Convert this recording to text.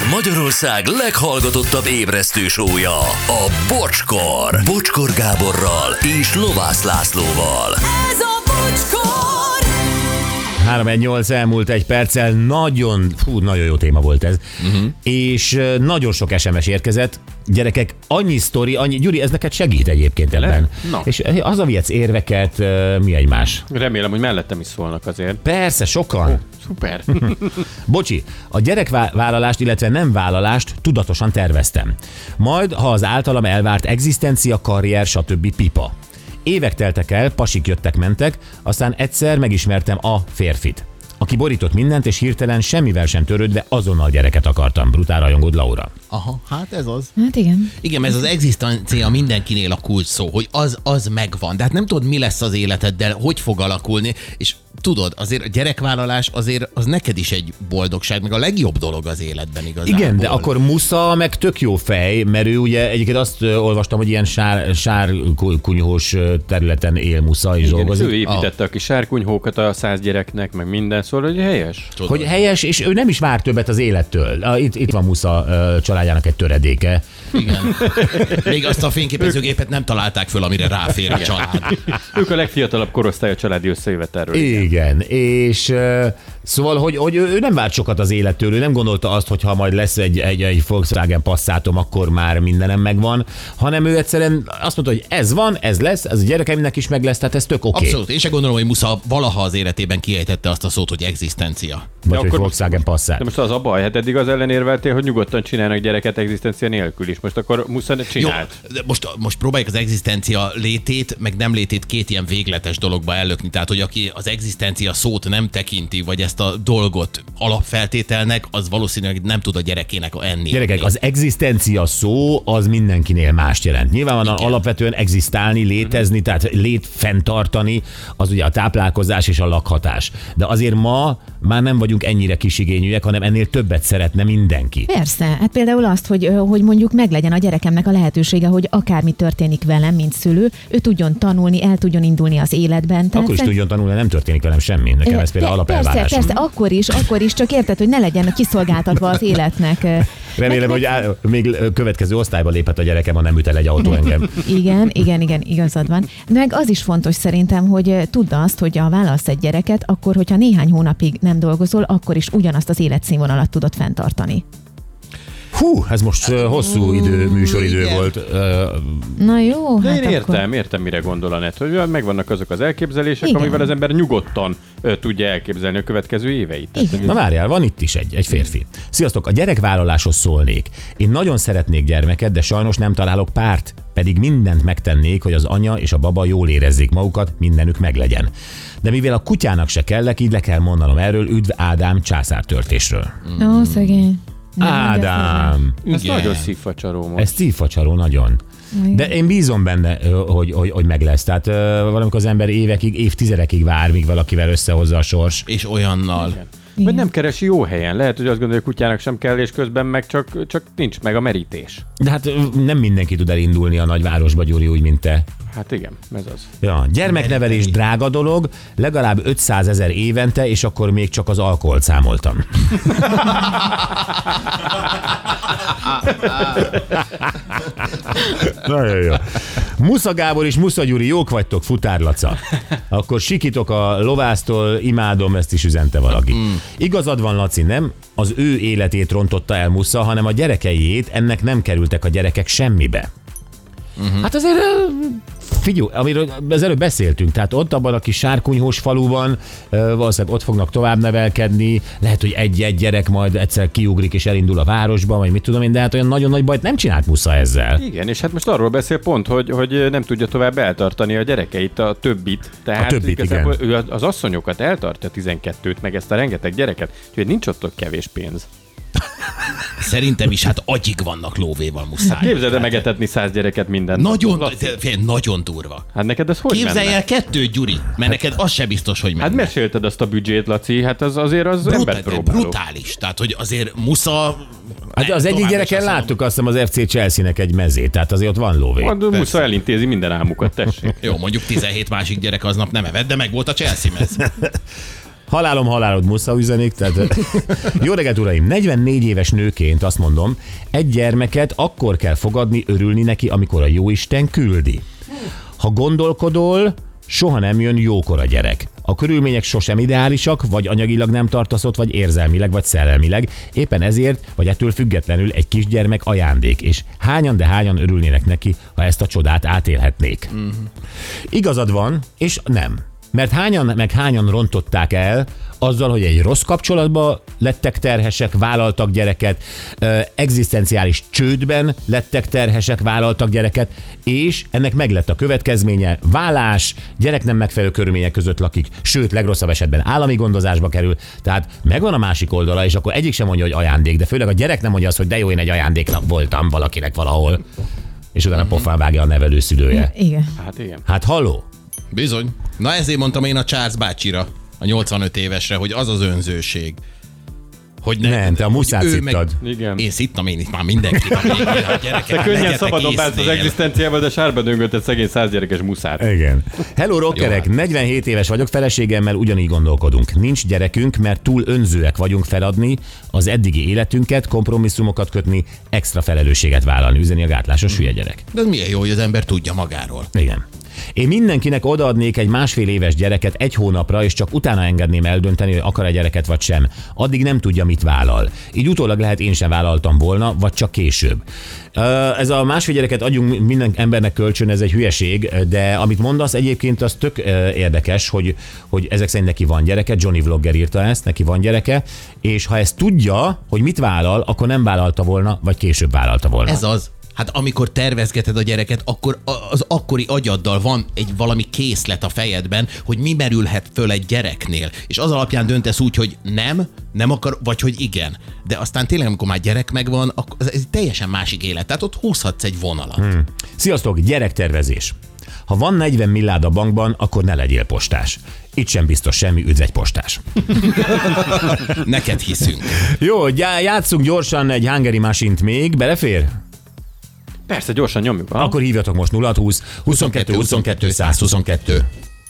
Ez Magyarország leghallgatottabb ébresztő sója, a Bocskor. Bocskor Gáborral és Lovász Lászlóval. Ez a bocskor! 318 elmúlt egy perccel, nagyon, fú, nagyon jó téma volt ez. Uh-huh. És nagyon sok SMS érkezett. Gyerekek, annyi sztori, annyi, Gyuri, ez neked segít egyébként ebben. Na. És az a viec érveket, ö, mi egymás. Remélem, hogy mellettem is szólnak azért. Persze, sokan. Szuper. Bocsi, a gyerekvállalást, illetve nem vállalást tudatosan terveztem. Majd, ha az általam elvárt egzisztencia, karrier, stb. pipa. Évek teltek el, pasik jöttek-mentek, aztán egyszer megismertem a férfit aki borított mindent, és hirtelen semmivel sem törődve azonnal gyereket akartam. Brutál rajongód Laura. Aha, hát ez az. Hát igen. Igen, ez az egzisztencia mindenkinél a kulcs szó, hogy az, az megvan. De hát nem tudod, mi lesz az életeddel, hogy fog alakulni, és tudod, azért a gyerekvállalás azért az neked is egy boldogság, meg a legjobb dolog az életben igazából. Igen, de akkor Musza meg tök jó fej, mert ő ugye egyébként azt olvastam, hogy ilyen sár, sár ku- kunyhós ö, területen él Musza és Igen, dolgozik. ő építette a kis sárkunyhókat a száz gyereknek, meg minden, szóval, hogy helyes. Tudod. Hogy helyes, és ő nem is vár többet az élettől. Ah, Itt, itt van Musza családjának egy töredéke. Igen. Még azt a fényképezőgépet nem találták föl, amire ráfér a család. Ők a legfiatalabb korosztály a családi összejövetelről. Igen, és ö, szóval, hogy, hogy ő ő nem várt sokat az élettől, ő nem gondolta azt, hogy ha majd lesz egy, egy, egy Volkswagen passzátom, akkor már mindenem megvan, hanem ő egyszerűen azt mondta, hogy ez van, ez lesz, ez a gyerekeimnek is meg lesz, tehát ez tök oké. Okay. Abszolút. Én se gondolom, hogy Musza valaha az életében kiejtette azt a szót, hogy egzisztencia. Vagy hogy akkor- Volkswagen passzát. De most az a baj, hát eddig az ellenérveltél, hogy nyugodtan csinálnak gyereket egzisztencia nélkül is. Most akkor Musza ne Jó, csinált. de most, most próbáljuk az egzisztencia létét, meg nem létét két ilyen végletes dologba ellökni. Tehát, hogy aki az egzisztencia szót nem tekinti, vagy ezt a dolgot alapfeltételnek, az valószínűleg nem tud a gyerekének enni. Gyerekek, az egzisztencia szó az mindenkinél mást jelent. Nyilvánvalóan Igen. alapvetően egzisztálni, létezni, tehát lét fenntartani, az ugye a táplálkozás és a lakhatás. De azért ma már nem vagyunk ennyire kisigényűek, hanem ennél többet szeretne mindenki. Persze, hát például azt, hogy, hogy mondjuk meglegyen a gyerekemnek a lehetősége, hogy akármi történik velem, mint szülő, ő tudjon tanulni, el tudjon indulni az életben. Tehát Akkor is tudjon tanulni, nem történik velem semmi. Nekem ez például Pe- Persze, alapelvárás. persze, akkor is, akkor is, csak érted, hogy ne legyen kiszolgáltatva az életnek. Remélem, hogy á, még következő osztályba léphet a gyerekem, ha nem üt el egy autó engem. Igen, igen, igen, igazad van. Meg az is fontos szerintem, hogy tudd azt, hogy ha válasz egy gyereket, akkor, hogyha néhány hónapig nem dolgozol, akkor is ugyanazt az életszínvonalat tudod fenntartani. Hú, ez most hosszú idő, műsoridő Igen. volt. Ö, Na jó, De hát én akkor... értem, értem, mire gondol a net, hogy megvannak azok az elképzelések, Igen. amivel az ember nyugodtan tudja elképzelni a következő éveit. Tehát, Igen. Na várjál, van itt is egy, egy férfi. Sziasztok, a gyerekvállaláshoz szólnék. Én nagyon szeretnék gyermeket, de sajnos nem találok párt. Pedig mindent megtennék, hogy az anya és a baba jól érezzék magukat, mindenük meglegyen. De mivel a kutyának se kellek, így le kell mondanom erről, üdv Ádám császártörtésről. Ó, szegény. Nem, Ádám! Ez Igen. nagyon szívfacsaró most. Ez szívfacsaró nagyon. De én bízom benne, hogy, hogy, hogy meg lesz. Tehát valamikor az ember évekig, évtizedekig vár, míg valakivel összehozza a sors. És olyannal. Vagy nem keresi jó helyen. Lehet, hogy azt gondolja, hogy kutyának sem kell, és közben meg csak, csak nincs meg a merítés. De hát nem mindenki tud elindulni a nagyvárosba, Gyuri, úgy, mint te. Hát igen, ez az. Ja, gyermeknevelés drága dolog, legalább 500 ezer évente, és akkor még csak az alkoholt számoltam. Nagyon jó. Musza Gábor és Musza Gyuri, jók vagytok, futárlaca. Akkor sikítok a lovásztól, imádom, ezt is üzente valaki. Igazad van, Laci, nem az ő életét rontotta el Musza, hanem a gyerekeiét, ennek nem kerültek a gyerekek semmibe. Hát azért figyelj, amiről az előbb beszéltünk, tehát ott abban a kis sárkunyhós faluban valószínűleg ott fognak tovább nevelkedni, lehet, hogy egy-egy gyerek majd egyszer kiugrik és elindul a városba, vagy mit tudom én, de hát olyan nagyon nagy bajt nem csinált Musza ezzel. Igen, és hát most arról beszél pont, hogy, hogy nem tudja tovább eltartani a gyerekeit, a többit. Tehát többit, igazából ő az asszonyokat eltartja 12-t, meg ezt a rengeteg gyereket, úgyhogy nincs ott ott kevés pénz. Szerintem is hát agyig vannak lóvéval muszáj. Képzeld el megetetni száz gyereket minden. Nagyon, figyelj, nagyon durva. Hát neked ez hogy Képzelj menne? el kettőt, Gyuri, mert neked az se biztos, hogy Hát menne. mesélted azt a büdzsét, Laci, hát az azért az Brutál, embert próbáló. brutális. Tehát, hogy azért musza... Hát az egyik tovább gyereken láttuk azt hiszem az FC Chelsea-nek egy mezét, tehát azért ott van lóvé. Majd Musza elintézi minden álmukat, tessék. Jó, mondjuk 17 másik gyerek aznap nem evett, de meg volt a Chelsea mez. Halálom, halálod musza üzenik. Tehát, jó reggelt, uraim! 44 éves nőként azt mondom, egy gyermeket akkor kell fogadni, örülni neki, amikor a jóisten küldi. Ha gondolkodol, soha nem jön jókor a gyerek. A körülmények sosem ideálisak, vagy anyagilag nem tartaszott, vagy érzelmileg, vagy szellemileg. Éppen ezért, vagy ettől függetlenül egy kisgyermek ajándék, és hányan, de hányan örülnének neki, ha ezt a csodát átélhetnék. Mm-hmm. Igazad van, és nem. Mert hányan meg hányan rontották el azzal, hogy egy rossz kapcsolatba lettek terhesek, vállaltak gyereket, egzisztenciális csődben lettek terhesek, vállaltak gyereket, és ennek meg lett a következménye, vállás, gyerek nem megfelelő körülmények között lakik, sőt, legrosszabb esetben állami gondozásba kerül, tehát megvan a másik oldala, és akkor egyik sem mondja, hogy ajándék, de főleg a gyerek nem mondja azt, hogy de jó, én egy ajándéknak voltam valakinek valahol, és utána pofán vágja a nevelőszülője. Igen. Hát igen. Hát halló? Bizony. Na ezért mondtam én a Charles bácsira, a 85 évesre, hogy az az önzőség. Hogy Nem, te a muszát szittad. Igen. Én szittam én itt már mindenki. A gyerekek, Te könnyen szabadon bánsz az egzisztenciával, de sárba döngölted szegény százgyerekes muszát. Igen. Hello rockerek, 47 éves vagyok, feleségemmel ugyanígy gondolkodunk. Nincs gyerekünk, mert túl önzőek vagyunk feladni az eddigi életünket, kompromisszumokat kötni, extra felelősséget vállalni, üzeni a gátlásos hülye gyerek. De milyen jó, hogy az ember tudja magáról. Igen. Én mindenkinek odaadnék egy másfél éves gyereket egy hónapra, és csak utána engedném eldönteni, hogy akar-e gyereket vagy sem. Addig nem tudja, mit vállal. Így utólag lehet én sem vállaltam volna, vagy csak később. Ez a másfél gyereket adjunk minden embernek kölcsön, ez egy hülyeség, de amit mondasz egyébként, az tök érdekes, hogy, hogy ezek szerint neki van gyereke, Johnny Vlogger írta ezt, neki van gyereke, és ha ezt tudja, hogy mit vállal, akkor nem vállalta volna, vagy később vállalta volna. Ez az. Hát amikor tervezgeted a gyereket, akkor az akkori agyaddal van egy valami készlet a fejedben, hogy mi merülhet föl egy gyereknél. És az alapján döntesz úgy, hogy nem, nem akar, vagy hogy igen. De aztán tényleg, amikor már gyerek megvan, akkor ez egy teljesen másik élet. Tehát ott húzhatsz egy vonalat. Hmm. Sziasztok, gyerektervezés. Ha van 40 milliárd a bankban, akkor ne legyél postás. Itt sem biztos semmi, üdv egy postás. Neked hiszünk. Jó, já- játsszunk gyorsan egy Hungary machine még, belefér? Persze, gyorsan nyomjuk. ha? Akkor hívjatok most 0 20 22 22 122.